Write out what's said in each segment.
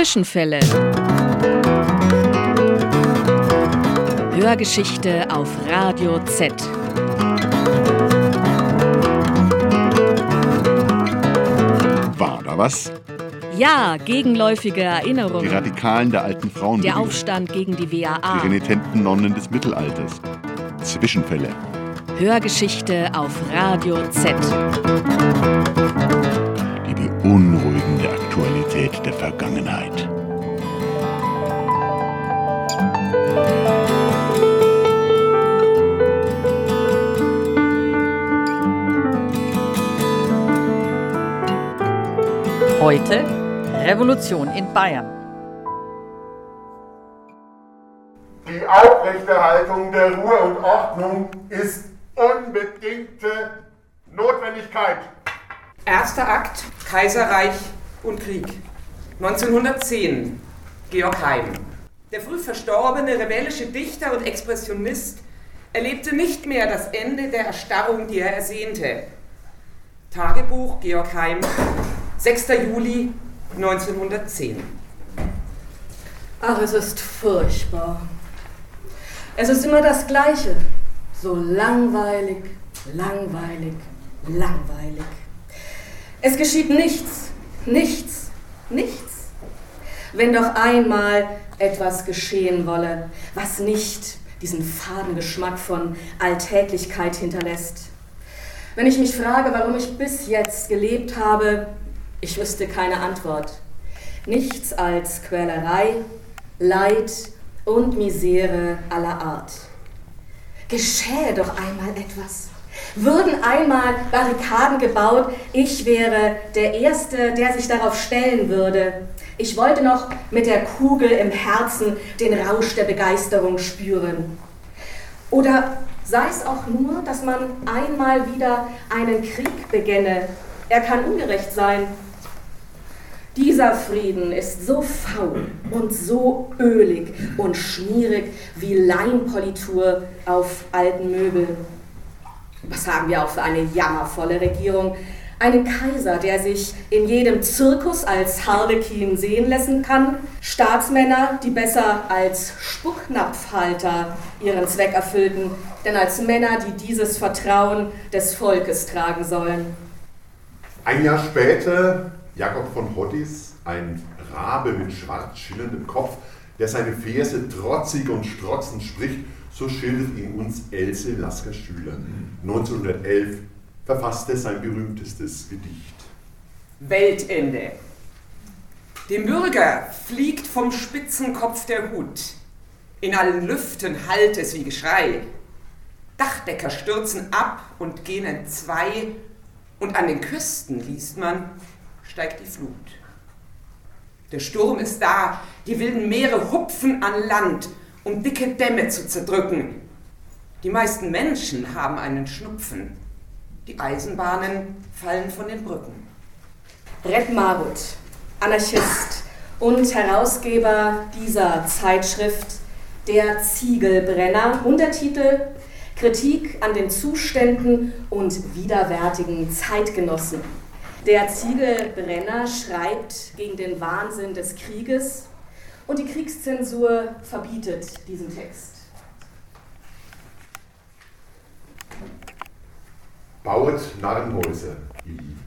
Zwischenfälle. Hörgeschichte auf Radio Z. War da was? Ja, gegenläufige Erinnerungen. Die Radikalen der alten Frauen. Der Aufstand gegen die WAA. Die renitenten Nonnen des Mittelalters. Zwischenfälle. Hörgeschichte auf Radio Z. Beunruhigende Aktualität der Vergangenheit. Heute Revolution in Bayern. Die Aufrechterhaltung der Ruhe und Ordnung ist unbedingte Notwendigkeit. Erster Akt Kaiserreich und Krieg. 1910 Georg Heim. Der früh verstorbene rebellische Dichter und Expressionist erlebte nicht mehr das Ende der Erstarrung, die er ersehnte. Tagebuch Georg Heim, 6. Juli 1910. Ach, es ist furchtbar. Es ist immer das Gleiche. So langweilig, langweilig, langweilig. Es geschieht nichts, nichts, nichts. Wenn doch einmal etwas geschehen wolle, was nicht diesen faden Geschmack von Alltäglichkeit hinterlässt. Wenn ich mich frage, warum ich bis jetzt gelebt habe, ich wüsste keine Antwort. Nichts als Quälerei, Leid und Misere aller Art. Geschähe doch einmal etwas. Würden einmal Barrikaden gebaut, ich wäre der Erste, der sich darauf stellen würde. Ich wollte noch mit der Kugel im Herzen den Rausch der Begeisterung spüren. Oder sei es auch nur, dass man einmal wieder einen Krieg begänne. Er kann ungerecht sein, dieser Frieden ist so faul und so ölig und schmierig wie Leimpolitur auf alten Möbeln. Was haben wir auch für eine jammervolle Regierung? Einen Kaiser, der sich in jedem Zirkus als Harlekin sehen lassen kann, Staatsmänner, die besser als Spucknapfhalter ihren Zweck erfüllten, denn als Männer, die dieses Vertrauen des Volkes tragen sollen. Ein Jahr später Jakob von Hottis, ein Rabe mit schwarz schillerndem Kopf, der seine Verse trotzig und strotzend spricht, so schildert ihn uns Else Lasker-Schüler. 1911 verfasste sein berühmtestes Gedicht. Weltende. Dem Bürger fliegt vom Spitzenkopf der Hut. In allen Lüften hallt es wie Geschrei. Dachdecker stürzen ab und gehen entzwei, und an den Küsten liest man, steigt die Flut. Der Sturm ist da, die wilden Meere hupfen an Land, um dicke Dämme zu zerdrücken. Die meisten Menschen haben einen Schnupfen. Die Eisenbahnen fallen von den Brücken. Red Marut, Anarchist und Herausgeber dieser Zeitschrift Der Ziegelbrenner, Untertitel Kritik an den Zuständen und widerwärtigen Zeitgenossen. Der Ziegelbrenner schreibt gegen den Wahnsinn des Krieges und die Kriegszensur verbietet diesen Text. Bauet Narrenhäuser, ihr Lieben.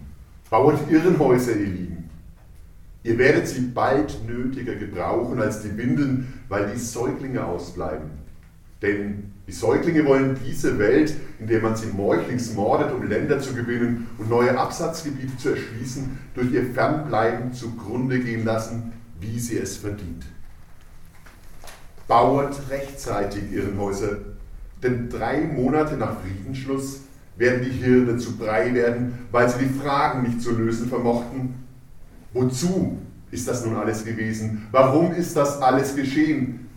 Bauet Irrenhäuser, ihr Lieben. Ihr werdet sie bald nötiger gebrauchen als die Windeln, weil die Säuglinge ausbleiben. Denn die Säuglinge wollen diese Welt, in der man sie meuchlings mordet, um Länder zu gewinnen und neue Absatzgebiete zu erschließen, durch ihr Fernbleiben zugrunde gehen lassen, wie sie es verdient. Bauert rechtzeitig Irrenhäuser, denn drei Monate nach Friedensschluss werden die Hirne zu Brei werden, weil sie die Fragen nicht zu lösen vermochten. Wozu ist das nun alles gewesen? Warum ist das alles geschehen?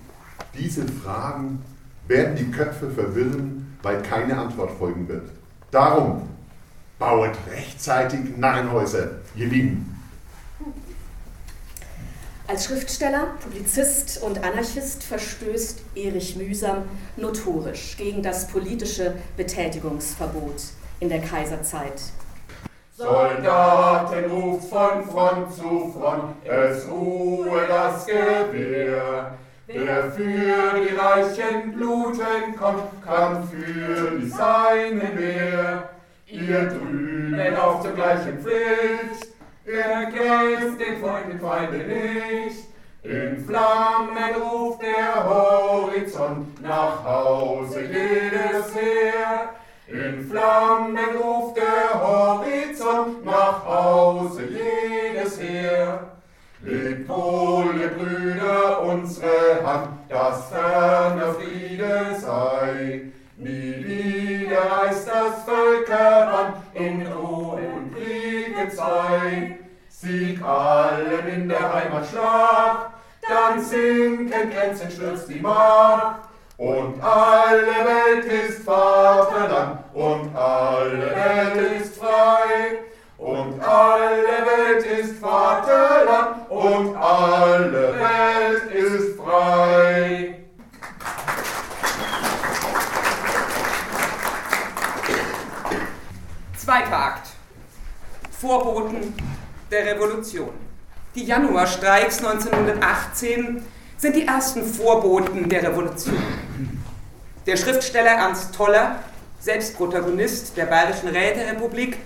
Diese Fragen werden die Köpfe verwirren, weil keine Antwort folgen wird. Darum bauet rechtzeitig Narrenhäuser, ihr Lieben. Als Schriftsteller, Publizist und Anarchist verstößt Erich Mühsam notorisch gegen das politische Betätigungsverbot in der Kaiserzeit. Soldaten ruft von Front zu Front, es ruhe das Gewehr. Wer für die Reichen bluten kommt, kann für die Seinen mehr. Ihr drüben auf der gleichen Pflicht, ergebt den Freund den Feinde nicht. In Flammen ruft der Horizont nach Hause jedes Heer. In Flammen ruft der Horizont nach Hause jedes Heer. Lebt wohl, ihr Brüder, unsere Hand, dass ferner Friede sei. Nie wieder reißt das Völkerband in Ruhe und Kriege Zeit. Sieg allen in der Heimat Schlag, dann sinken Grenzen, stürzt die Macht. Und alle Welt ist Vaterland und alle Welt ist frei. Und alle Welt ist Vaterland und alle Welt ist frei. Zweiter Akt. Vorboten der Revolution. Die Januarstreiks 1918 sind die ersten Vorboten der Revolution. Der Schriftsteller Ernst Toller, selbst Protagonist der Bayerischen Räterepublik,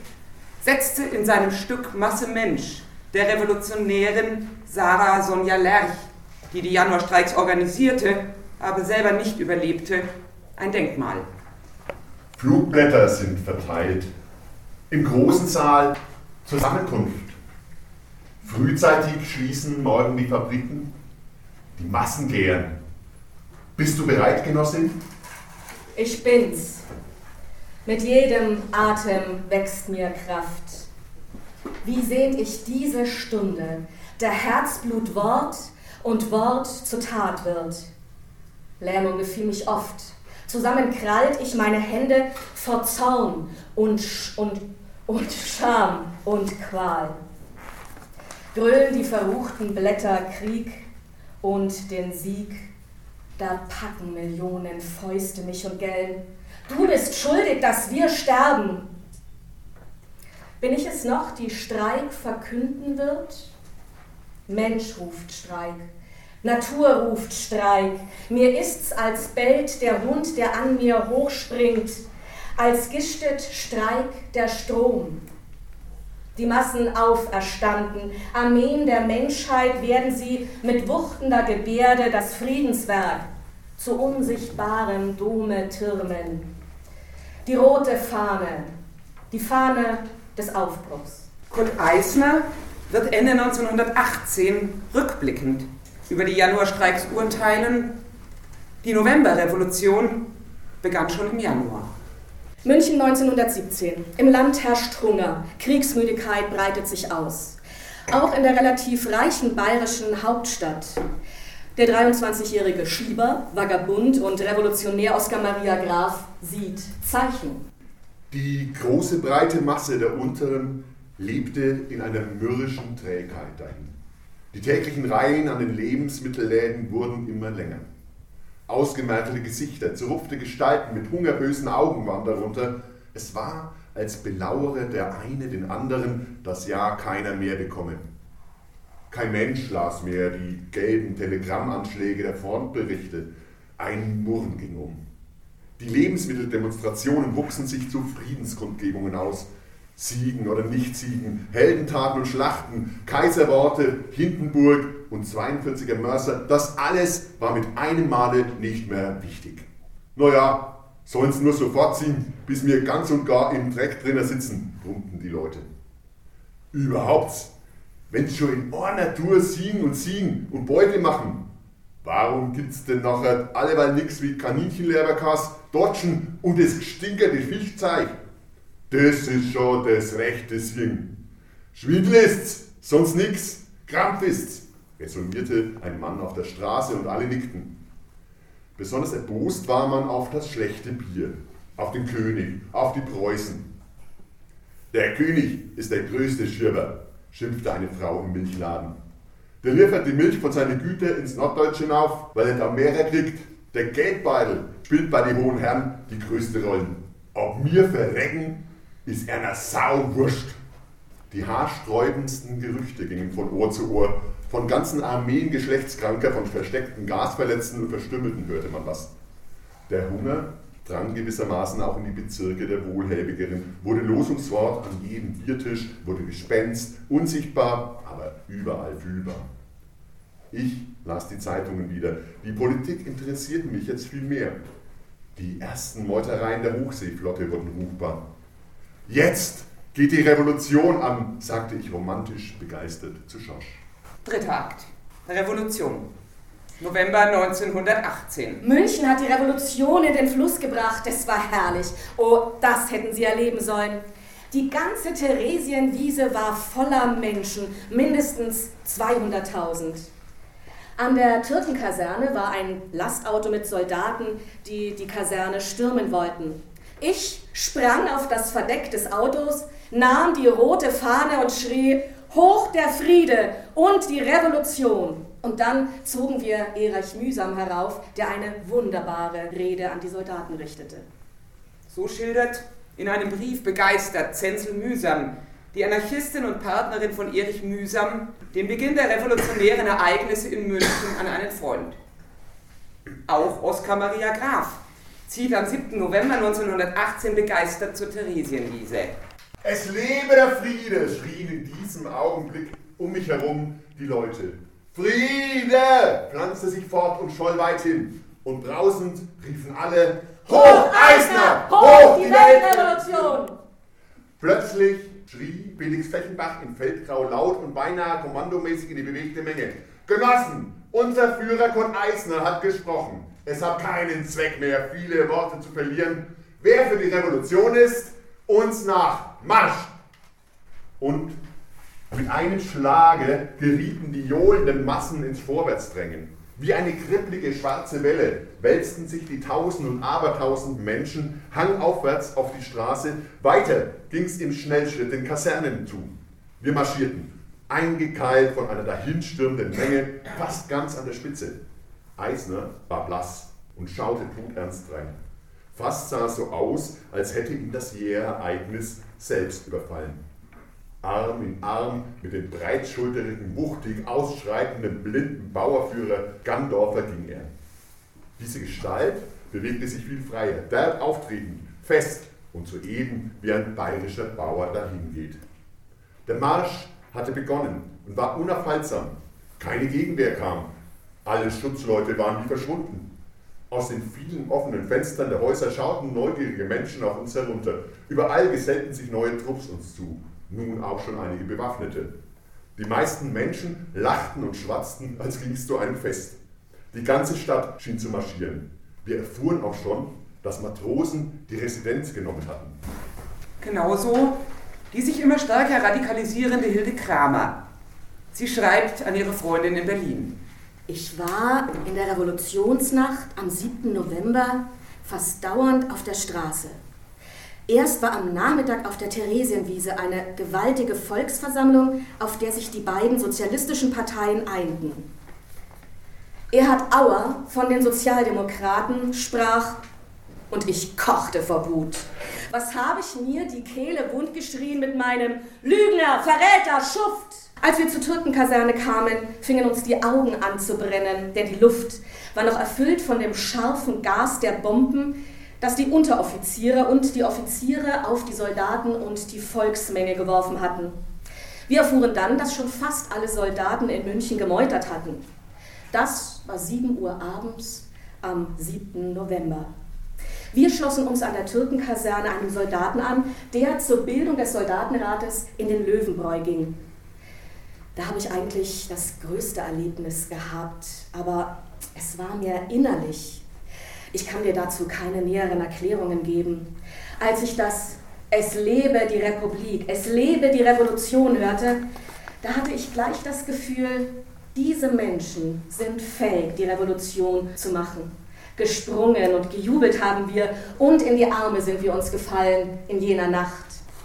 setzte in seinem Stück Masse Mensch der Revolutionärin Sarah Sonja Lerch, die die Januarstreiks organisierte, aber selber nicht überlebte, ein Denkmal. Flugblätter sind verteilt. Im großen Saal Zusammenkunft. Frühzeitig schließen morgen die Fabriken. Die Massen gären. Bist du bereit, Genossin? Ich bin's. Mit jedem Atem wächst mir Kraft. Wie sehnt ich diese Stunde, der Herzblut Wort und Wort zur Tat wird. Lähmung gefiel mich oft. Zusammen krallt ich meine Hände vor Zorn und, und, und Scham und Qual. Grölen die verruchten Blätter Krieg und den Sieg, da packen Millionen Fäuste mich und gellen. Du bist schuldig, dass wir sterben. Bin ich es noch, die Streik verkünden wird? Mensch ruft Streik, Natur ruft Streik. Mir ist's, als bellt der Hund, der an mir hochspringt, als gistet Streik der Strom. Die Massen auferstanden, Armeen der Menschheit werden sie mit wuchtender Gebärde das Friedenswerk zu unsichtbaren Dome türmen. Die rote Fahne, die Fahne des Aufbruchs. Kurt Eisner wird Ende 1918 rückblickend über die Januarstreiks urteilen. Die Novemberrevolution begann schon im Januar. München 1917. Im Land herrscht Hunger. Kriegsmüdigkeit breitet sich aus. Auch in der relativ reichen bayerischen Hauptstadt. Der 23-jährige Schieber, Vagabund und Revolutionär Oskar Maria Graf sieht Zeichen. Die große breite Masse der Unteren lebte in einer mürrischen Trägheit dahin. Die täglichen Reihen an den Lebensmittelläden wurden immer länger. Ausgemergelte Gesichter, zerrupfte Gestalten mit hungerbösen Augen waren darunter. Es war, als belauere der eine den anderen, das Jahr keiner mehr bekommen. Kein Mensch las mehr die gelben Telegrammanschläge der Frontberichte. Ein Murren ging um. Die Lebensmitteldemonstrationen wuchsen sich zu Friedenskundgebungen aus. Siegen oder Nicht-Siegen, Heldentaten und Schlachten, Kaiserworte, Hindenburg und 42er Mörser, das alles war mit einem Male nicht mehr wichtig. Naja, sollen's nur so fortziehen, bis wir ganz und gar im Dreck drinnen sitzen, brummten die Leute. Überhaupt, wenn's schon in Tour siegen und siegen und Beute machen, warum gibt's denn nachher alleweil nix wie Kaninchenleberkass, Dotschen und das gestinkerte Fischzeug? Das ist schon das rechte Sing. Schwindel ist's, sonst nix, Krampf ist's, resonierte ein Mann auf der Straße und alle nickten. Besonders erbost war man auf das schlechte Bier, auf den König, auf die Preußen. Der König ist der größte Schirber, schimpfte eine Frau im Milchladen. Der liefert die Milch von seinen Güter ins Norddeutsche hinauf, weil er da mehr kriegt. Der Geldbeutel spielt bei den hohen Herren die größte Rolle. Ob mir verrecken, ist einer Sau wurscht. Die haarsträubendsten Gerüchte gingen von Ohr zu Ohr. Von ganzen Armeen Geschlechtskranker, von versteckten Gasverletzten und Verstümmelten hörte man was. Der Hunger drang gewissermaßen auch in die Bezirke der Wohlhäbigeren, wurde Losungswort an jedem Biertisch, wurde Gespenst, unsichtbar, aber überall fühlbar. Ich las die Zeitungen wieder. Die Politik interessierte mich jetzt viel mehr. Die ersten Meutereien der Hochseeflotte wurden ruchbar. Jetzt geht die Revolution an, sagte ich romantisch begeistert zu Schorsch. Dritter Akt. Revolution. November 1918. München hat die Revolution in den Fluss gebracht. Es war herrlich. Oh, das hätten Sie erleben sollen. Die ganze Theresienwiese war voller Menschen, mindestens 200.000. An der Türkenkaserne war ein Lastauto mit Soldaten, die die Kaserne stürmen wollten. Ich sprang auf das Verdeck des Autos, nahm die rote Fahne und schrie, Hoch der Friede und die Revolution. Und dann zogen wir Erich Mühsam herauf, der eine wunderbare Rede an die Soldaten richtete. So schildert in einem Brief begeistert Zenzel Mühsam, die Anarchistin und Partnerin von Erich Mühsam, den Beginn der revolutionären Ereignisse in München an einen Freund. Auch Oskar Maria Graf zieht am 7. November 1918 begeistert zur Theresienwiese. Es lebe der Friede, schrien in diesem Augenblick um mich herum die Leute. Friede! pflanzte sich fort und scholl weit hin. Und brausend riefen alle: Hoch Eisner! Hoch die Weltrevolution! Plötzlich schrie Felix Fechenbach in Feldgrau laut und beinahe kommandomäßig in die bewegte Menge: Genossen, unser Führer Kurt Eisner hat gesprochen. Es hat keinen Zweck mehr, viele Worte zu verlieren. Wer für die Revolution ist, uns nach Marsch! Und mit einem Schlage gerieten die johlenden Massen ins Vorwärtsdrängen. Wie eine kribbelige schwarze Welle wälzten sich die tausend und abertausend Menschen hangaufwärts auf die Straße. Weiter ging's im Schnellschritt den Kasernen zu. Wir marschierten, eingekeilt von einer dahinstürmenden Menge, fast ganz an der Spitze. Eisner war blass und schaute bluternst rein. Fast sah es so aus, als hätte ihn das jähe Ereignis selbst überfallen. Arm in Arm mit dem breitschulterigen, wuchtig ausschreitenden, blinden Bauerführer Gandorfer ging er. Diese Gestalt bewegte sich viel freier, derb auftreten, fest und soeben wie ein bayerischer Bauer dahingeht. Der Marsch hatte begonnen und war unaufhaltsam. Keine Gegenwehr kam. Alle Schutzleute waren wie verschwunden. Aus den vielen offenen Fenstern der Häuser schauten neugierige Menschen auf uns herunter. Überall gesellten sich neue Trupps uns zu, nun auch schon einige Bewaffnete. Die meisten Menschen lachten und schwatzten, als ging es zu einem Fest. Die ganze Stadt schien zu marschieren. Wir erfuhren auch schon, dass Matrosen die Residenz genommen hatten. Genauso die sich immer stärker radikalisierende Hilde Kramer. Sie schreibt an ihre Freundin in Berlin. Ich war in der Revolutionsnacht am 7. November fast dauernd auf der Straße. Erst war am Nachmittag auf der Theresienwiese eine gewaltige Volksversammlung, auf der sich die beiden sozialistischen Parteien einten. Erhard Auer von den Sozialdemokraten sprach, und ich kochte vor Wut. Was habe ich mir die Kehle wund geschrien mit meinem Lügner, Verräter, Schuft? Als wir zur Türkenkaserne kamen, fingen uns die Augen an zu brennen, denn die Luft war noch erfüllt von dem scharfen Gas der Bomben, das die Unteroffiziere und die Offiziere auf die Soldaten und die Volksmenge geworfen hatten. Wir erfuhren dann, dass schon fast alle Soldaten in München gemeutert hatten. Das war 7 Uhr abends am 7. November. Wir schlossen uns an der Türkenkaserne einem Soldaten an, der zur Bildung des Soldatenrates in den Löwenbräu ging. Da habe ich eigentlich das größte Erlebnis gehabt, aber es war mir innerlich. Ich kann dir dazu keine näheren Erklärungen geben. Als ich das Es lebe die Republik, es lebe die Revolution hörte, da hatte ich gleich das Gefühl, diese Menschen sind fähig, die Revolution zu machen. Gesprungen und gejubelt haben wir und in die Arme sind wir uns gefallen in jener Nacht.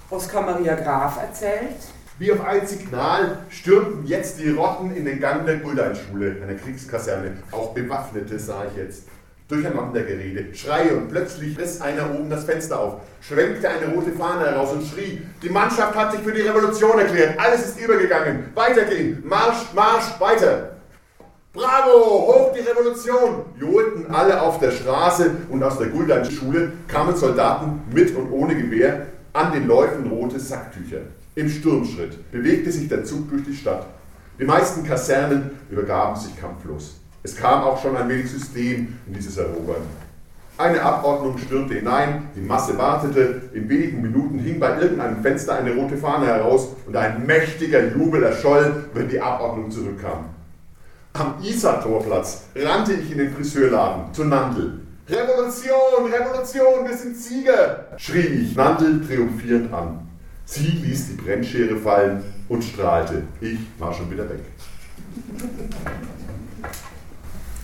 Oskar Maria Graf erzählt, wie auf ein Signal stürmten jetzt die Rotten in den Gang der Guldeinschule, einer Kriegskaserne. Auch Bewaffnete sah ich jetzt. Durcheinandergerede, Schreie und plötzlich riss einer oben das Fenster auf, schwenkte eine rote Fahne heraus und schrie, die Mannschaft hat sich für die Revolution erklärt, alles ist übergegangen, weitergehen, Marsch, Marsch, weiter. Bravo, hoch die Revolution! johlten alle auf der Straße und aus der Guldan-Schule kamen Soldaten mit und ohne Gewehr an den Läufen rote Sacktücher. Im Sturmschritt bewegte sich der Zug durch die Stadt. Die meisten Kasernen übergaben sich kampflos. Es kam auch schon ein wenig System in dieses Erobern. Eine Abordnung stürmte hinein, die Masse wartete, in wenigen Minuten hing bei irgendeinem Fenster eine rote Fahne heraus und ein mächtiger Jubel erscholl, wenn die Abordnung zurückkam. Am Isartorplatz rannte ich in den Friseurladen zu Nandl. Revolution, Revolution, wir sind Sieger, schrie ich Nandl triumphierend an. Sie ließ die Brennschere fallen und strahlte. Ich war schon wieder weg.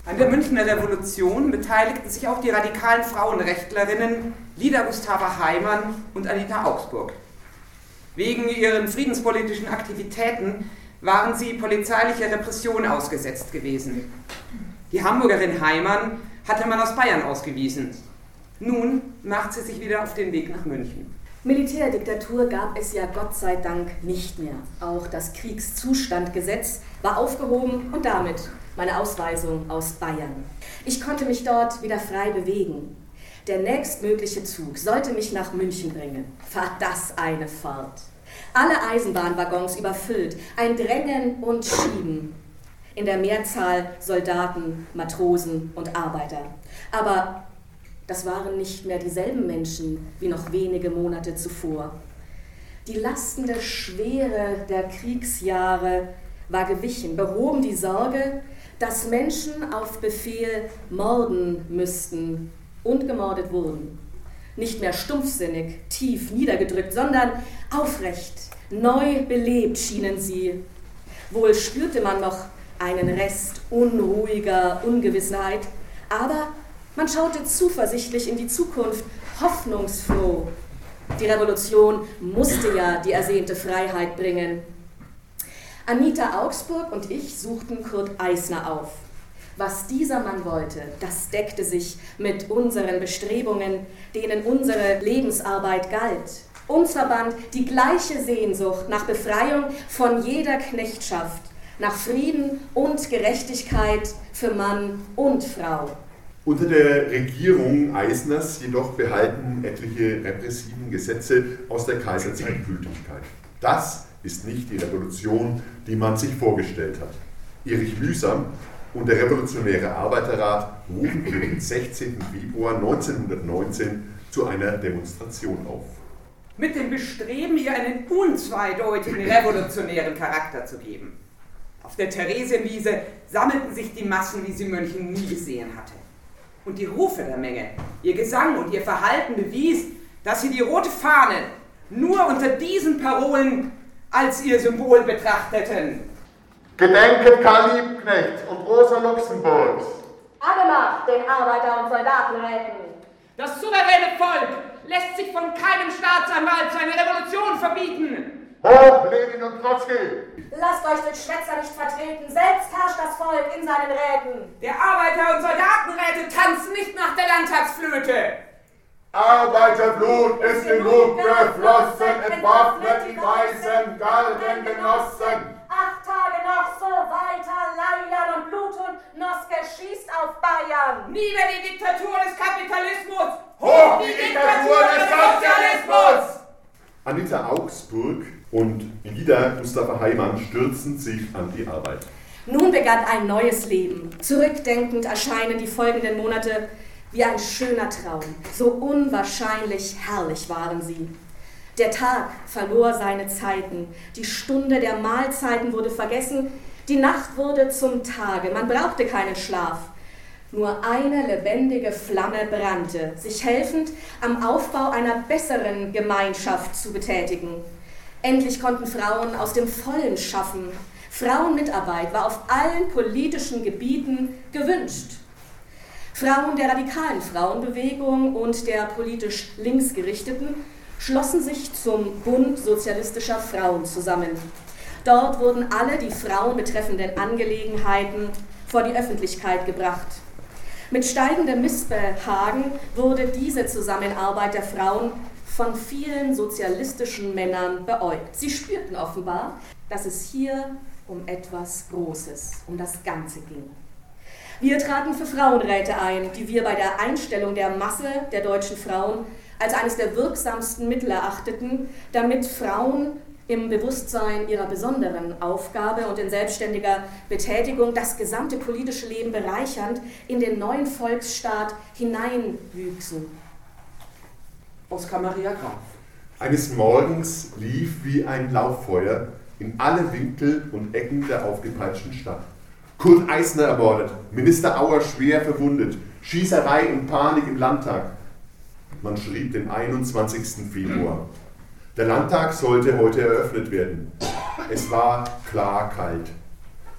An der Münchner Revolution beteiligten sich auch die radikalen Frauenrechtlerinnen Lida Gustava Heimann und Anita Augsburg. Wegen ihren friedenspolitischen Aktivitäten waren sie polizeilicher Repression ausgesetzt gewesen. Die Hamburgerin Heimann hatte man aus Bayern ausgewiesen. Nun macht sie sich wieder auf den Weg nach München. Militärdiktatur gab es ja Gott sei Dank nicht mehr. Auch das Kriegszustandgesetz war aufgehoben und damit meine Ausweisung aus Bayern. Ich konnte mich dort wieder frei bewegen. Der nächstmögliche Zug sollte mich nach München bringen. War das eine Fahrt. Alle Eisenbahnwaggons überfüllt, ein Drängen und Schieben. In der Mehrzahl Soldaten, Matrosen und Arbeiter. Aber das waren nicht mehr dieselben Menschen wie noch wenige Monate zuvor. Die lastende Schwere der Kriegsjahre war gewichen, behoben die Sorge, dass Menschen auf Befehl morden müssten und gemordet wurden. Nicht mehr stumpfsinnig, tief niedergedrückt, sondern aufrecht, neu belebt schienen sie. Wohl spürte man noch einen Rest unruhiger Ungewissenheit, aber man schaute zuversichtlich in die Zukunft, hoffnungsfroh. Die Revolution musste ja die ersehnte Freiheit bringen. Anita Augsburg und ich suchten Kurt Eisner auf. Was dieser Mann wollte, das deckte sich mit unseren Bestrebungen, denen unsere Lebensarbeit galt. Uns verband die gleiche Sehnsucht nach Befreiung von jeder Knechtschaft, nach Frieden und Gerechtigkeit für Mann und Frau. Unter der Regierung Eisners jedoch behalten etliche repressiven Gesetze aus der Kaiserzeit Gültigkeit. Das ist nicht die Revolution, die man sich vorgestellt hat. Erich Mühsam und der Revolutionäre Arbeiterrat rufen den 16. Februar 1919 zu einer Demonstration auf. Mit dem Bestreben, ihr einen unzweideutigen revolutionären Charakter zu geben. Auf der Theresienwiese sammelten sich die Massen, wie sie München nie gesehen hatte. Und die Rufe der Menge, ihr Gesang und ihr Verhalten bewies, dass sie die rote Fahne nur unter diesen Parolen als ihr Symbol betrachteten. Gedenket Karl Liebknecht und Rosa Luxemburgs. Alle Macht den Arbeiter- und Soldatenräten. Das souveräne Volk lässt sich von keinem Staatsanwalt seine Revolution verbieten. Hoch Lenin und Trotzki! Lasst euch durch Schwätzer nicht vertreten, selbst herrscht das Volk in seinen Räten. Der Arbeiter- und Soldatenräte tanzen nicht nach der Landtagsflöte. Arbeiterblut ist genug geflossen, entwaffnet die weißen Galdengenossen. Acht Tage noch so weiter leiern und bluten, Noske schießt auf Bayern. Nieder die Diktatur des Kapitalismus! Hoch die Diktatur des Sozialismus! Anita Augsburg und Lida Mustafa Heimann stürzen sich an die Arbeit. Nun begann ein neues Leben. Zurückdenkend erscheinen die folgenden Monate wie ein schöner Traum. So unwahrscheinlich herrlich waren sie. Der Tag verlor seine Zeiten, die Stunde der Mahlzeiten wurde vergessen, die Nacht wurde zum Tage, man brauchte keinen Schlaf. Nur eine lebendige Flamme brannte, sich helfend am Aufbau einer besseren Gemeinschaft zu betätigen. Endlich konnten Frauen aus dem Vollen schaffen. Frauenmitarbeit war auf allen politischen Gebieten gewünscht. Frauen der radikalen Frauenbewegung und der politisch linksgerichteten schlossen sich zum Bund sozialistischer Frauen zusammen. Dort wurden alle die Frauen betreffenden Angelegenheiten vor die Öffentlichkeit gebracht. Mit steigendem Missbehagen wurde diese Zusammenarbeit der Frauen von vielen sozialistischen Männern beäugt. Sie spürten offenbar, dass es hier um etwas Großes, um das Ganze ging. Wir traten für Frauenräte ein, die wir bei der Einstellung der Masse der deutschen Frauen als eines der wirksamsten Mittel erachteten, damit Frauen im Bewusstsein ihrer besonderen Aufgabe und in selbstständiger Betätigung das gesamte politische Leben bereichernd in den neuen Volksstaat hineinwüchsen. Oskar Maria Graf. Eines Morgens lief wie ein Lauffeuer in alle Winkel und Ecken der aufgepeitschten Stadt. Kurt Eisner ermordet, Minister Auer schwer verwundet, Schießerei und Panik im Landtag. Man schrieb den 21. Februar. Der Landtag sollte heute eröffnet werden. Es war klar kalt.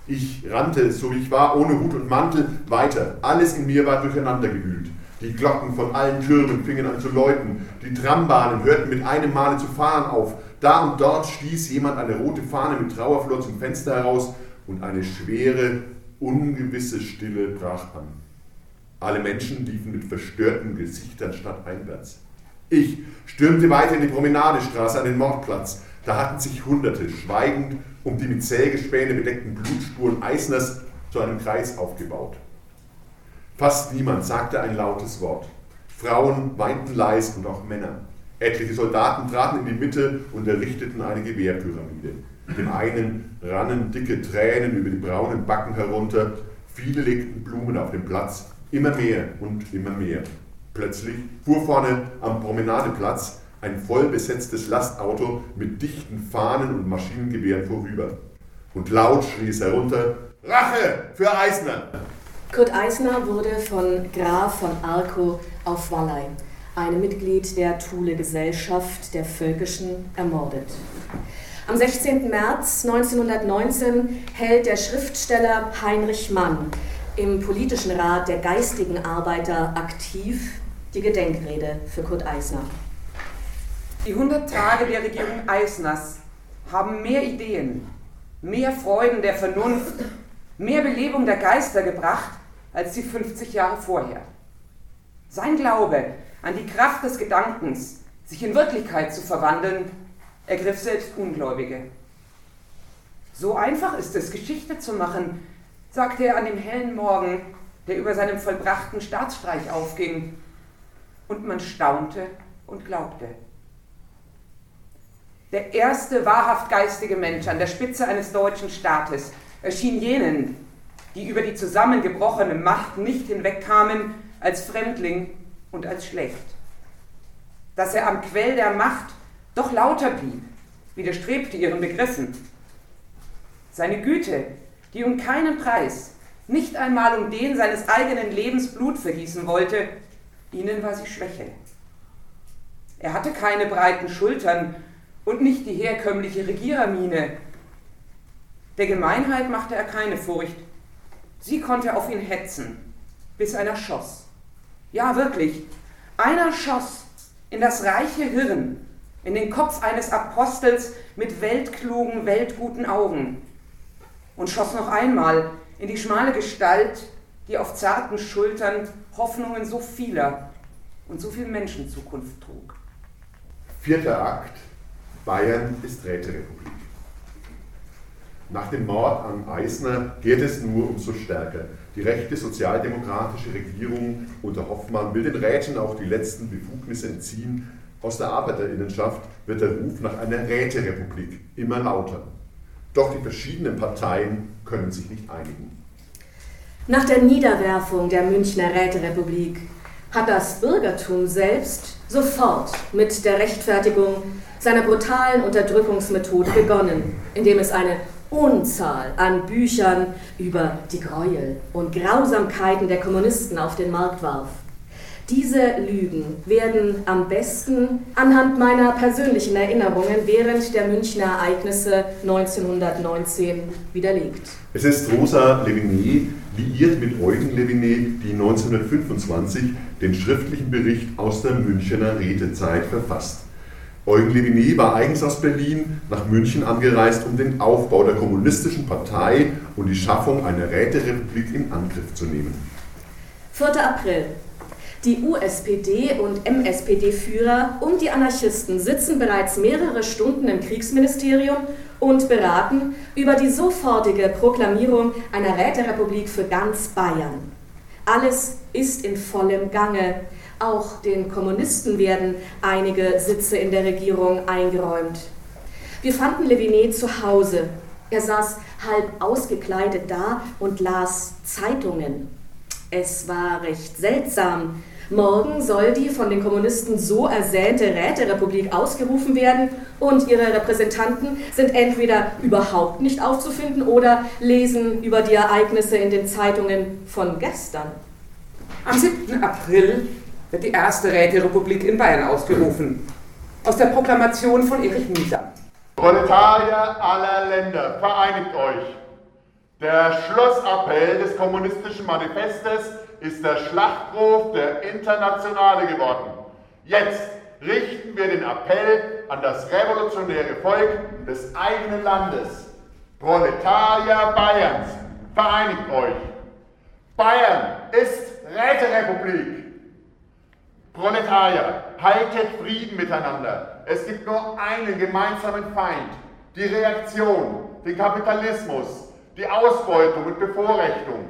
Ich rannte, so wie ich war, ohne Hut und Mantel, weiter. Alles in mir war durcheinandergewühlt. Die Glocken von allen Türmen fingen an zu läuten. Die Trambahnen hörten mit einem Male zu fahren auf. Da und dort stieß jemand eine rote Fahne mit Trauerflor zum Fenster heraus und eine schwere, ungewisse Stille brach an. Alle Menschen liefen mit verstörten Gesichtern stadteinwärts. Ich stürmte weiter in die Promenadestraße an den Mordplatz. Da hatten sich Hunderte schweigend um die mit Sägespäne bedeckten Blutspuren Eisners zu einem Kreis aufgebaut. Fast niemand sagte ein lautes Wort. Frauen weinten leis und auch Männer. Etliche Soldaten traten in die Mitte und errichteten eine Gewehrpyramide. Dem einen rannen dicke Tränen über die braunen Backen herunter, viele legten Blumen auf den Platz, immer mehr und immer mehr. Plötzlich fuhr vorne am Promenadeplatz ein voll besetztes Lastauto mit dichten Fahnen und Maschinengewehren vorüber. Und laut schrie es herunter: Rache für Eisner! Kurt Eisner wurde von Graf von Arco auf Wallei, einem Mitglied der Thule-Gesellschaft der Völkischen, ermordet. Am 16. März 1919 hält der Schriftsteller Heinrich Mann im politischen Rat der geistigen Arbeiter aktiv die Gedenkrede für Kurt Eisner. Die 100 Tage der Regierung Eisners haben mehr Ideen, mehr Freuden der Vernunft, mehr Belebung der Geister gebracht als die 50 Jahre vorher. Sein Glaube an die Kraft des Gedankens, sich in Wirklichkeit zu verwandeln, ergriff selbst Ungläubige. So einfach ist es, Geschichte zu machen, sagte er an dem hellen Morgen, der über seinem vollbrachten Staatsstreich aufging und man staunte und glaubte. Der erste wahrhaft geistige Mensch an der Spitze eines deutschen Staates erschien jenen, die über die zusammengebrochene Macht nicht hinwegkamen, als Fremdling und als schlecht. Dass er am Quell der Macht doch lauter blieb, widerstrebte ihren Begriffen. Seine Güte, die um keinen Preis, nicht einmal um den seines eigenen Lebens Blut vergießen wollte, ihnen war sie Schwäche. Er hatte keine breiten Schultern und nicht die herkömmliche Regierermine. Der Gemeinheit machte er keine Furcht. Sie konnte auf ihn hetzen, bis einer schoss. Ja, wirklich, einer schoss in das reiche Hirn, in den Kopf eines Apostels mit weltklugen, weltguten Augen und schoss noch einmal in die schmale Gestalt die auf zarten Schultern Hoffnungen so vieler und so viel Menschenzukunft trug. Vierter Akt. Bayern ist Räterepublik. Nach dem Mord an Eisner geht es nur umso stärker. Die rechte sozialdemokratische Regierung unter Hoffmann will den Räten auch die letzten Befugnisse entziehen. Aus der Arbeiterinnenschaft wird der Ruf nach einer Räterepublik immer lauter. Doch die verschiedenen Parteien können sich nicht einigen. Nach der Niederwerfung der Münchner Räterepublik hat das Bürgertum selbst sofort mit der Rechtfertigung seiner brutalen Unterdrückungsmethode begonnen, indem es eine Unzahl an Büchern über die Gräuel und Grausamkeiten der Kommunisten auf den Markt warf. Diese Lügen werden am besten anhand meiner persönlichen Erinnerungen während der Münchner Ereignisse 1919 widerlegt. Es ist Rosa Levinet, liiert mit Eugen Levinet, die 1925 den schriftlichen Bericht aus der Münchener Rätezeit verfasst. Eugen Levinet war eigens aus Berlin nach München angereist, um den Aufbau der kommunistischen Partei und die Schaffung einer Räterepublik in Angriff zu nehmen. 4. April. Die USPD und MSPD-Führer und die Anarchisten sitzen bereits mehrere Stunden im Kriegsministerium und beraten über die sofortige Proklamierung einer Räterepublik für ganz Bayern. Alles ist in vollem Gange. Auch den Kommunisten werden einige Sitze in der Regierung eingeräumt. Wir fanden Levinet zu Hause. Er saß halb ausgekleidet da und las Zeitungen. Es war recht seltsam. Morgen soll die von den Kommunisten so ersehnte Räterepublik ausgerufen werden und ihre Repräsentanten sind entweder überhaupt nicht aufzufinden oder lesen über die Ereignisse in den Zeitungen von gestern. Am 7. April wird die erste Räterepublik in Bayern ausgerufen. Aus der Proklamation von Erich Mühsam. Proletarier aller Länder, vereinigt euch! Der Schlussappell des kommunistischen Manifestes ist der Schlachtruf der Internationale geworden. Jetzt richten wir den Appell an das revolutionäre Volk des eigenen Landes. Proletarier Bayerns, vereinigt euch! Bayern ist Räterepublik! Proletarier, haltet Frieden miteinander. Es gibt nur einen gemeinsamen Feind, die Reaktion, den Kapitalismus, die Ausbeutung und Bevorrechtung.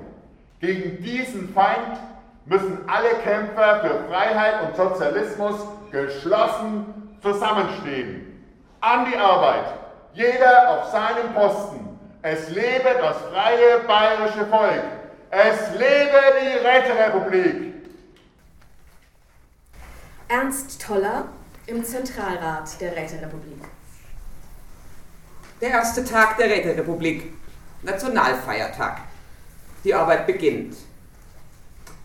Gegen diesen Feind müssen alle Kämpfer für Freiheit und Sozialismus geschlossen zusammenstehen. An die Arbeit, jeder auf seinem Posten. Es lebe das freie bayerische Volk. Es lebe die Räterepublik. Ernst Toller im Zentralrat der Räterepublik. Der erste Tag der Räterepublik. Nationalfeiertag. Die Arbeit beginnt.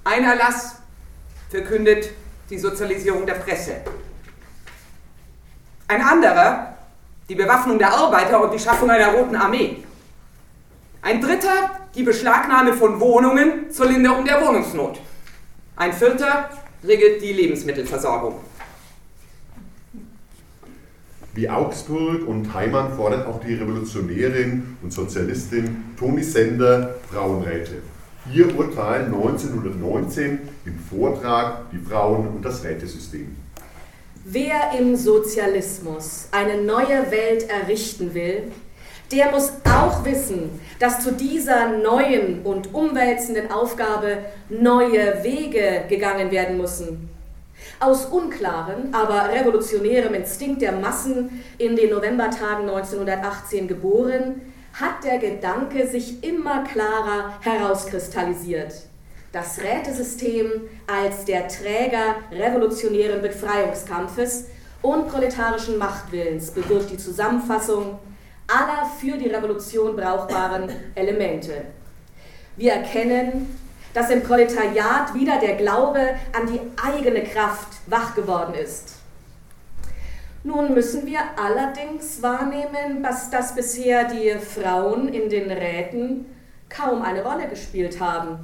Ein Erlass verkündet die Sozialisierung der Presse. Ein anderer die Bewaffnung der Arbeiter und die Schaffung einer roten Armee. Ein dritter die Beschlagnahme von Wohnungen zur Linderung der Wohnungsnot. Ein vierter regelt die Lebensmittelversorgung. Wie Augsburg und Heimann fordert auch die Revolutionärin und Sozialistin Toni Sender Frauenräte. Ihr Urteil 1919 im Vortrag Die Frauen und das Rätesystem. Wer im Sozialismus eine neue Welt errichten will, der muss auch wissen, dass zu dieser neuen und umwälzenden Aufgabe neue Wege gegangen werden müssen. Aus unklaren, aber revolutionärem Instinkt der Massen in den Novembertagen 1918 geboren, hat der Gedanke sich immer klarer herauskristallisiert. Das Rätesystem als der Träger revolutionären Befreiungskampfes und proletarischen Machtwillens bewirkt die Zusammenfassung aller für die Revolution brauchbaren Elemente. Wir erkennen, dass im Proletariat wieder der Glaube an die eigene Kraft wach geworden ist. Nun müssen wir allerdings wahrnehmen, dass das bisher die Frauen in den Räten kaum eine Rolle gespielt haben.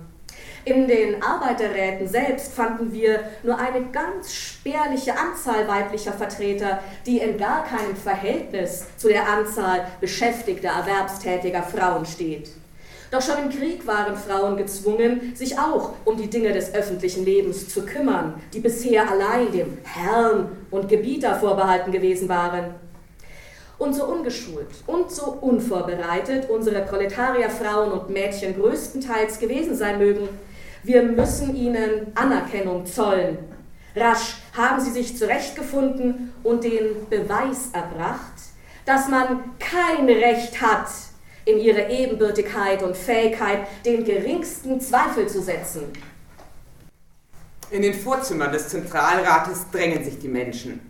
In den Arbeiterräten selbst fanden wir nur eine ganz spärliche Anzahl weiblicher Vertreter, die in gar keinem Verhältnis zu der Anzahl beschäftigter, erwerbstätiger Frauen steht. Doch schon im Krieg waren Frauen gezwungen, sich auch um die Dinge des öffentlichen Lebens zu kümmern, die bisher allein dem Herrn und Gebieter vorbehalten gewesen waren. Und so ungeschult und so unvorbereitet unsere Proletarierfrauen und Mädchen größtenteils gewesen sein mögen, wir müssen ihnen Anerkennung zollen. Rasch haben sie sich zurechtgefunden und den Beweis erbracht, dass man kein Recht hat, in ihre Ebenbürtigkeit und Fähigkeit den geringsten Zweifel zu setzen. In den Vorzimmern des Zentralrates drängen sich die Menschen.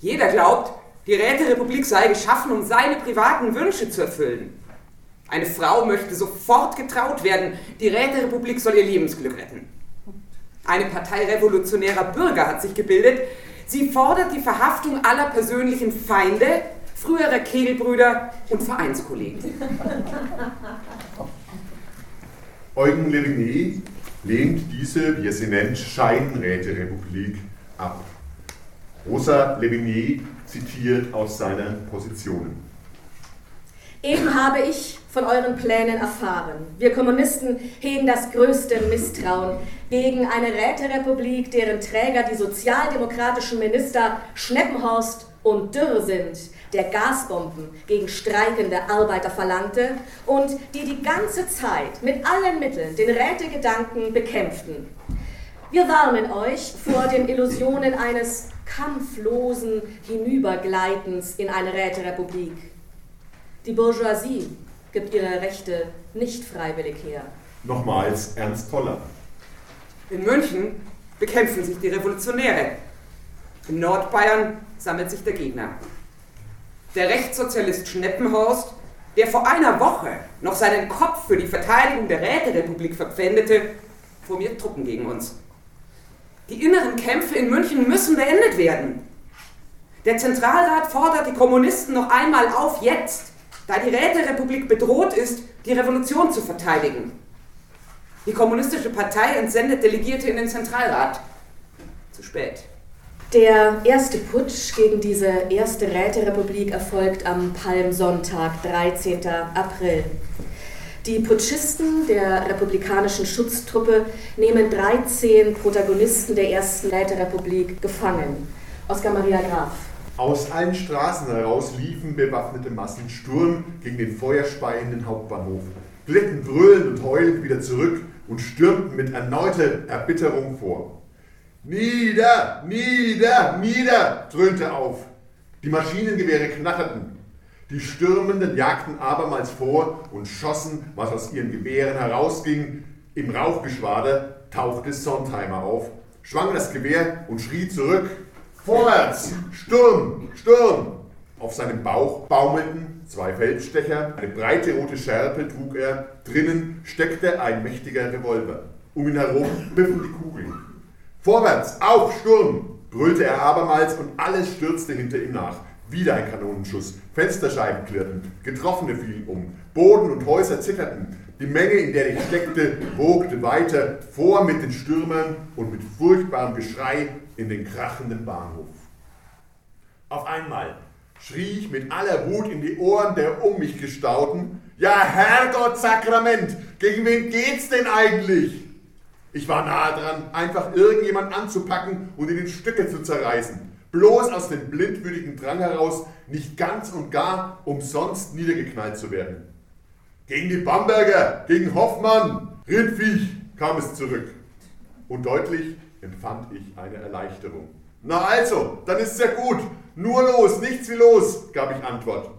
Jeder glaubt, die Räterepublik sei geschaffen, um seine privaten Wünsche zu erfüllen. Eine Frau möchte sofort getraut werden, die Räterepublik soll ihr Lebensglück retten. Eine Partei revolutionärer Bürger hat sich gebildet. Sie fordert die Verhaftung aller persönlichen Feinde, früherer Kegelbrüder und Vereinskollegen. Eugen Leviné lehnt diese, wie er sie nennt, Scheinräterepublik ab. Rosa Leviné zitiert aus seinen Positionen. Eben habe ich von euren Plänen erfahren. Wir Kommunisten hegen das größte Misstrauen gegen eine Räterepublik, deren Träger die sozialdemokratischen Minister Schneppenhorst und Dürr sind, der Gasbomben gegen streikende Arbeiter verlangte und die die ganze Zeit mit allen Mitteln den Rätegedanken bekämpften. Wir warnen euch vor den Illusionen eines kampflosen Hinübergleitens in eine Räterepublik. Die Bourgeoisie gibt ihre Rechte nicht freiwillig her. Nochmals Ernst Toller. In München bekämpfen sich die Revolutionäre. In Nordbayern sammelt sich der Gegner. Der Rechtssozialist Schneppenhorst, der vor einer Woche noch seinen Kopf für die Verteidigung der Räterepublik verpfändete, formiert Truppen gegen uns. Die inneren Kämpfe in München müssen beendet werden. Der Zentralrat fordert die Kommunisten noch einmal auf, jetzt da die Räterepublik bedroht ist, die Revolution zu verteidigen. Die Kommunistische Partei entsendet Delegierte in den Zentralrat. Zu spät. Der erste Putsch gegen diese erste Räterepublik erfolgt am Palmsonntag, 13. April. Die Putschisten der republikanischen Schutztruppe nehmen 13 Protagonisten der ersten Räterepublik gefangen. Oskar Maria Graf. Aus allen Straßen heraus liefen bewaffnete Massen Sturm gegen den feuerspeienden Hauptbahnhof, glitten brüllend und heulend wieder zurück und stürmten mit erneuter Erbitterung vor. Nieder, nieder, nieder, dröhnte auf. Die Maschinengewehre knatterten. Die Stürmenden jagten abermals vor und schossen, was aus ihren Gewehren herausging. Im Rauchgeschwader tauchte Sondheimer auf, schwang das Gewehr und schrie zurück: Vorwärts! Sturm! Sturm! Auf seinem Bauch baumelten zwei Feldstecher, eine breite rote Schärpe trug er, drinnen steckte ein mächtiger Revolver. Um ihn herum biffen die Kugeln. Vorwärts! Auf! Sturm! brüllte er abermals und alles stürzte hinter ihm nach. Wieder ein Kanonenschuss, Fensterscheiben klirrten, Getroffene fielen um, Boden und Häuser zitterten, die Menge, in der ich steckte, wogte weiter vor mit den Stürmern und mit furchtbarem Geschrei in den krachenden Bahnhof. Auf einmal schrie ich mit aller Wut in die Ohren der um mich gestauten, ja Herrgott Sakrament, gegen wen geht's denn eigentlich? Ich war nahe dran, einfach irgendjemand anzupacken und in Stücke zu zerreißen, bloß aus dem blindwütigen Drang heraus, nicht ganz und gar umsonst niedergeknallt zu werden. Gegen die Bamberger, gegen Hoffmann, Rindviech kam es zurück. Und deutlich empfand ich eine Erleichterung. Na also, dann ist's ja gut. Nur los, nichts wie los, gab ich Antwort.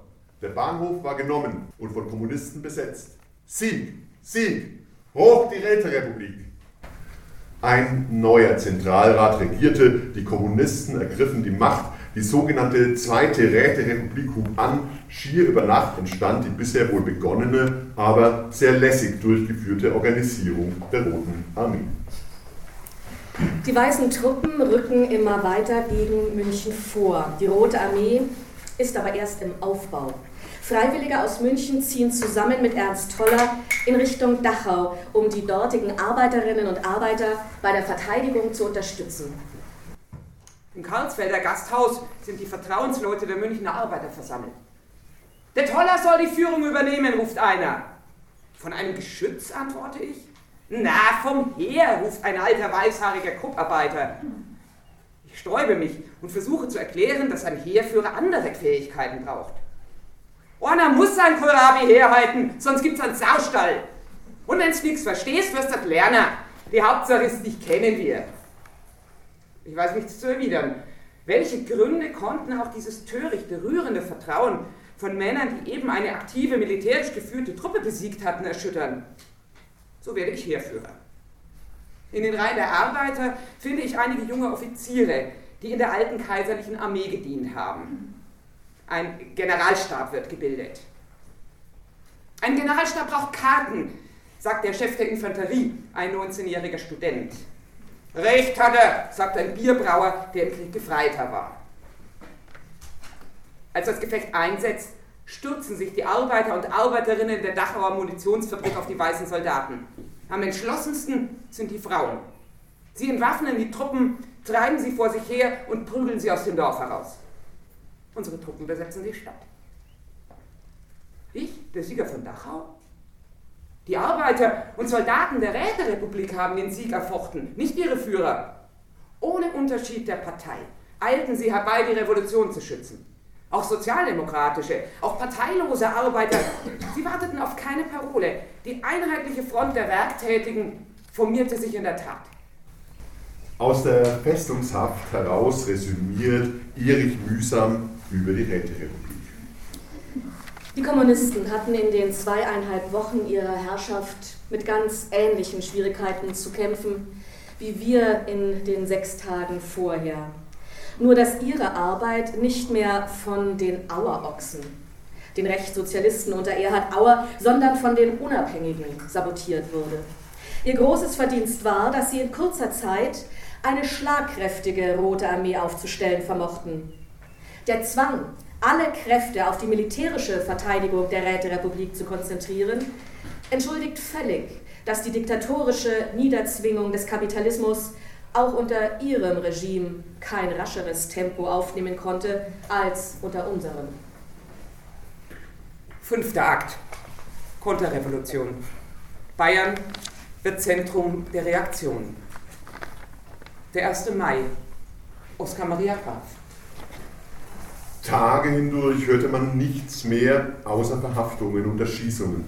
Der Bahnhof war genommen und von Kommunisten besetzt. Sieg, Sieg, hoch die Räterepublik. Ein neuer Zentralrat regierte, die Kommunisten ergriffen die Macht, die sogenannte Zweite Räterepublik hub an, schier über Nacht entstand die bisher wohl begonnene, aber sehr lässig durchgeführte Organisierung der Roten Armee. Die weißen Truppen rücken immer weiter gegen München vor. Die Rote Armee ist aber erst im Aufbau. Freiwillige aus München ziehen zusammen mit Ernst Toller in Richtung Dachau, um die dortigen Arbeiterinnen und Arbeiter bei der Verteidigung zu unterstützen. Im Karlsfelder Gasthaus sind die Vertrauensleute der Münchner Arbeiter versammelt. Der Toller soll die Führung übernehmen, ruft einer. Von einem Geschütz, antworte ich. Na, vom Heer, ruft ein alter weißhaariger Kupparbeiter. Ich sträube mich und versuche zu erklären, dass ein Heerführer andere Fähigkeiten braucht. Einer muss sein Kohlrabi herhalten, sonst gibt's einen Saustall. Und wenn's nichts verstehst, wirst du lernen. Die Hauptsache ist, dich kennen wir. Ich weiß nichts zu erwidern. Welche Gründe konnten auch dieses törichte, rührende Vertrauen von Männern, die eben eine aktive, militärisch geführte Truppe besiegt hatten, erschüttern? So werde ich Heerführer. In den Reihen der Arbeiter finde ich einige junge Offiziere, die in der alten kaiserlichen Armee gedient haben. Ein Generalstab wird gebildet. Ein Generalstab braucht Karten, sagt der Chef der Infanterie, ein 19-jähriger Student. Recht hat er, sagt ein Bierbrauer, der im Krieg Gefreiter war. Als das Gefecht einsetzt, stürzen sich die Arbeiter und Arbeiterinnen der Dachauer Munitionsfabrik auf die weißen Soldaten. Am entschlossensten sind die Frauen. Sie entwaffnen die Truppen, treiben sie vor sich her und prügeln sie aus dem Dorf heraus. Unsere Truppen besetzen die Stadt. Ich, der Sieger von Dachau? Die Arbeiter und Soldaten der Räterepublik haben den Sieg erfochten, nicht ihre Führer. Ohne Unterschied der Partei eilten sie herbei, die Revolution zu schützen. Auch sozialdemokratische, auch parteilose Arbeiter, sie warteten auf keine Parole. Die einheitliche Front der Werktätigen formierte sich in der Tat. Aus der Festungshaft heraus resümiert Erich mühsam über die Räterepublik. Die Kommunisten hatten in den zweieinhalb Wochen ihrer Herrschaft mit ganz ähnlichen Schwierigkeiten zu kämpfen, wie wir in den sechs Tagen vorher. Nur dass ihre Arbeit nicht mehr von den Auerochsen, den Rechtssozialisten unter Erhard Auer, sondern von den Unabhängigen sabotiert wurde. Ihr großes Verdienst war, dass sie in kurzer Zeit eine schlagkräftige Rote Armee aufzustellen vermochten. Der Zwang, alle Kräfte auf die militärische Verteidigung der Räterepublik zu konzentrieren, entschuldigt völlig, dass die diktatorische Niederzwingung des Kapitalismus auch unter ihrem Regime kein rascheres Tempo aufnehmen konnte als unter unserem. Fünfter Akt. Konterrevolution. Bayern wird Zentrum der Reaktion. Der 1. Mai. Oskar Maria Graf. Tage hindurch hörte man nichts mehr außer Verhaftungen und Erschießungen.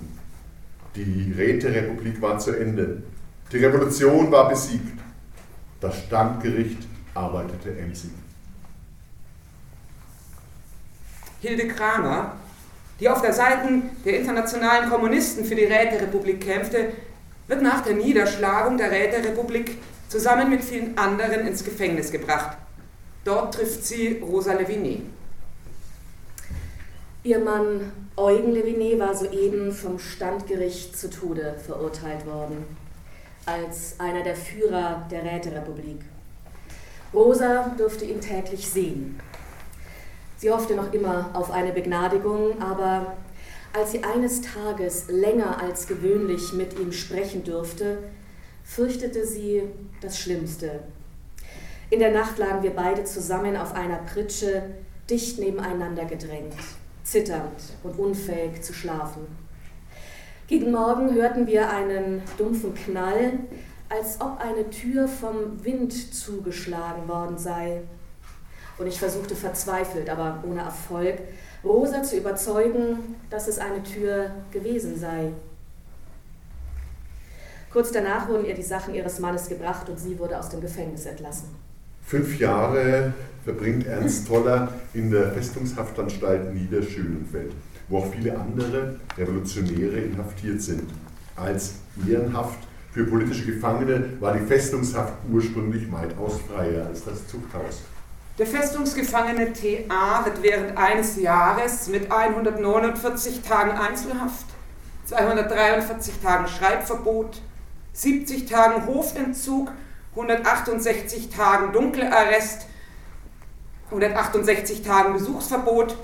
Die Räterepublik war zu Ende. Die Revolution war besiegt. Das Standgericht arbeitete emsig. Hilde Kramer, die auf der Seite der internationalen Kommunisten für die Räterepublik kämpfte, wird nach der Niederschlagung der Räterepublik zusammen mit vielen anderen ins Gefängnis gebracht. Dort trifft sie Rosa Levinet. Ihr Mann Eugen Levinet war soeben vom Standgericht zu Tode verurteilt worden, als einer der Führer der Räterepublik. Rosa durfte ihn täglich sehen. Sie hoffte noch immer auf eine Begnadigung, aber als sie eines Tages länger als gewöhnlich mit ihm sprechen durfte, fürchtete sie das Schlimmste. In der Nacht lagen wir beide zusammen auf einer Pritsche, dicht nebeneinander gedrängt zitternd und unfähig zu schlafen. Gegen Morgen hörten wir einen dumpfen Knall, als ob eine Tür vom Wind zugeschlagen worden sei. Und ich versuchte verzweifelt, aber ohne Erfolg, Rosa zu überzeugen, dass es eine Tür gewesen sei. Kurz danach wurden ihr die Sachen ihres Mannes gebracht und sie wurde aus dem Gefängnis entlassen. Fünf Jahre verbringt Ernst Toller in der Festungshaftanstalt Niederschönenfeld, wo auch viele andere Revolutionäre inhaftiert sind. Als Ehrenhaft für politische Gefangene war die Festungshaft ursprünglich weitaus freier als das Zuchthaus. Der Festungsgefangene TA wird während eines Jahres mit 149 Tagen Einzelhaft, 243 Tagen Schreibverbot, 70 Tagen Hofentzug, 168 Tagen Dunkelarrest, 168 Tagen Besuchsverbot,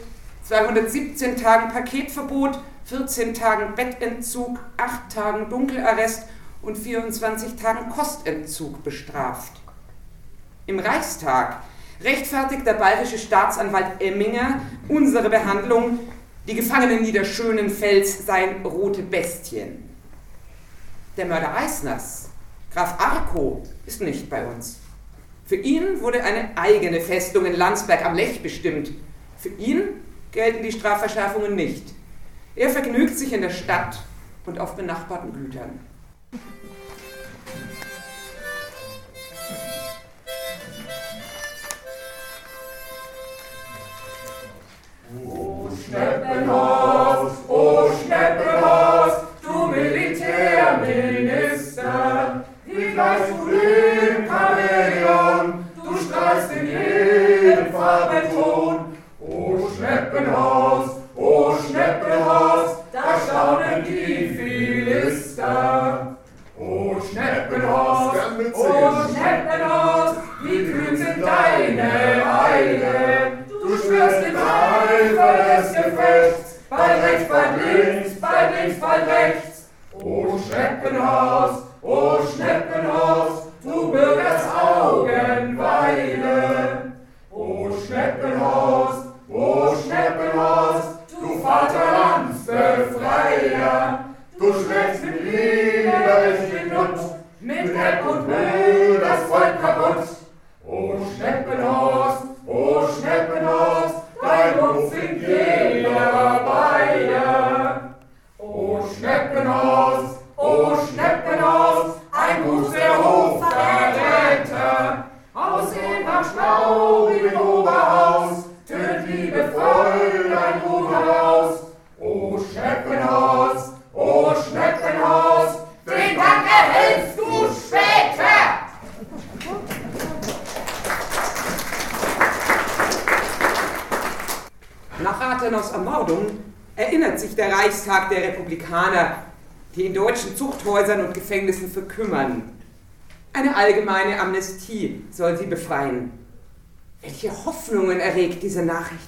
217 Tagen Paketverbot, 14 Tagen Bettentzug, 8 Tagen Dunkelarrest und 24 Tagen Kostentzug bestraft. Im Reichstag rechtfertigt der bayerische Staatsanwalt Emminger unsere Behandlung, die Gefangenen Niederschönenfels seien rote Bestien. Der Mörder Eisners, Graf Arco, ist nicht bei uns. Für ihn wurde eine eigene Festung in Landsberg am Lech bestimmt. Für ihn gelten die Strafverschärfungen nicht. Er vergnügt sich in der Stadt und auf benachbarten Gütern. O Schneppenhaus, o Schneppenhaus, du Militärminister, wie gleich du dem Chamäleon, du strahlst in jedem Farbenton. O Schneppenhaus, o Schneppenhaus, da staunen die Philister. O Schneppenhaus, o Schneppenhaus, wie grün sind deine Weiden. Du schwörst im Eifer des Gefechts, bald rechts, bald links, bald links, bald rechts. O Schneppenhaus, o Schneppenhaus, du Bürgers Augenweide. O Schneppenhaus, o Schneppenhaus, du Vaterlandsbefehl. Bayer. Du schlägst mit widerlichen Nutz, mit Eck und Müll das Volk der Reichstag der Republikaner, die in deutschen Zuchthäusern und Gefängnissen verkümmern. Eine allgemeine Amnestie soll sie befreien. Welche Hoffnungen erregt diese Nachricht?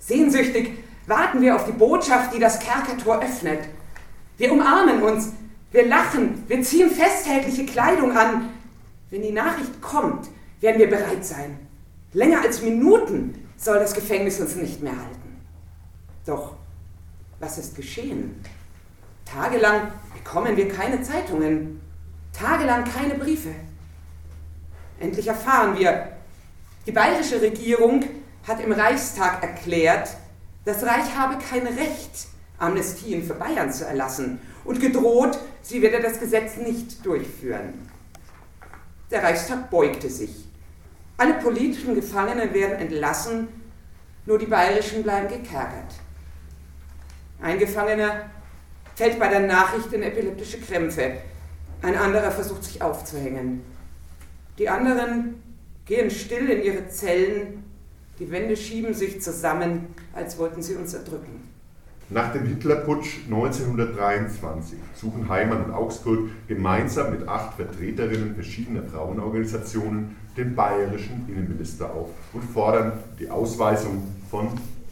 Sehnsüchtig warten wir auf die Botschaft, die das Kerkertor öffnet. Wir umarmen uns, wir lachen, wir ziehen festhältliche Kleidung an. Wenn die Nachricht kommt, werden wir bereit sein. Länger als Minuten soll das Gefängnis uns nicht mehr halten. Doch was ist geschehen? Tagelang bekommen wir keine Zeitungen, tagelang keine Briefe. Endlich erfahren wir, die bayerische Regierung hat im Reichstag erklärt, das Reich habe kein Recht, Amnestien für Bayern zu erlassen und gedroht, sie werde das Gesetz nicht durchführen. Der Reichstag beugte sich. Alle politischen Gefangenen werden entlassen, nur die bayerischen bleiben gekerkert. Ein Gefangener fällt bei der Nachricht in epileptische Krämpfe, ein anderer versucht sich aufzuhängen. Die anderen gehen still in ihre Zellen, die Wände schieben sich zusammen, als wollten sie uns erdrücken. Nach dem Hitlerputsch 1923 suchen Heimann und Augsburg gemeinsam mit acht Vertreterinnen verschiedener Frauenorganisationen den bayerischen Innenminister auf und fordern die Ausweisung von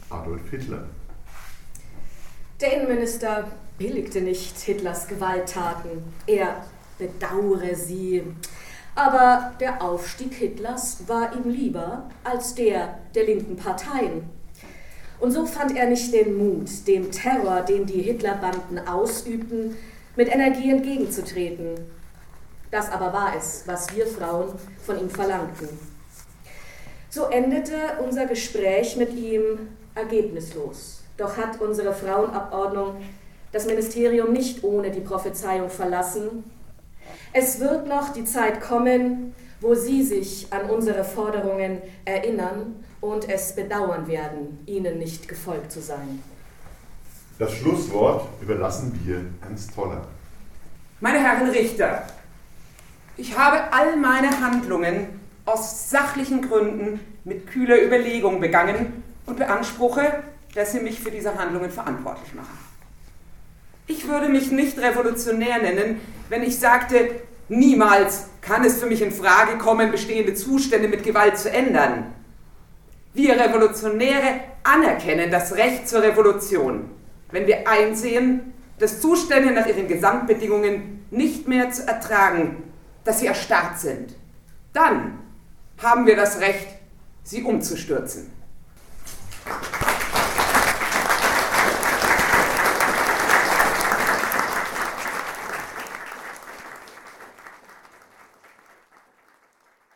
Adolf Hitler. Der Innenminister billigte nicht Hitlers Gewalttaten. Er bedauere sie. Aber der Aufstieg Hitlers war ihm lieber als der der linken Parteien. Und so fand er nicht den Mut, dem Terror, den die Hitlerbanden ausübten, mit Energie entgegenzutreten. Das aber war es, was wir Frauen von ihm verlangten. So endete unser Gespräch mit ihm ergebnislos. Doch hat unsere Frauenabordnung das Ministerium nicht ohne die Prophezeiung verlassen. Es wird noch die Zeit kommen, wo Sie sich an unsere Forderungen erinnern und es bedauern werden, ihnen nicht gefolgt zu sein. Das Schlusswort überlassen wir Ernst Toller. Meine Herren Richter, ich habe all meine Handlungen aus sachlichen Gründen mit kühler Überlegung begangen und beanspruche, dass Sie mich für diese Handlungen verantwortlich machen. Ich würde mich nicht revolutionär nennen, wenn ich sagte, niemals kann es für mich in Frage kommen, bestehende Zustände mit Gewalt zu ändern. Wir Revolutionäre anerkennen das Recht zur Revolution, wenn wir einsehen, dass Zustände nach ihren Gesamtbedingungen nicht mehr zu ertragen, dass sie erstarrt sind. Dann haben wir das Recht, sie umzustürzen.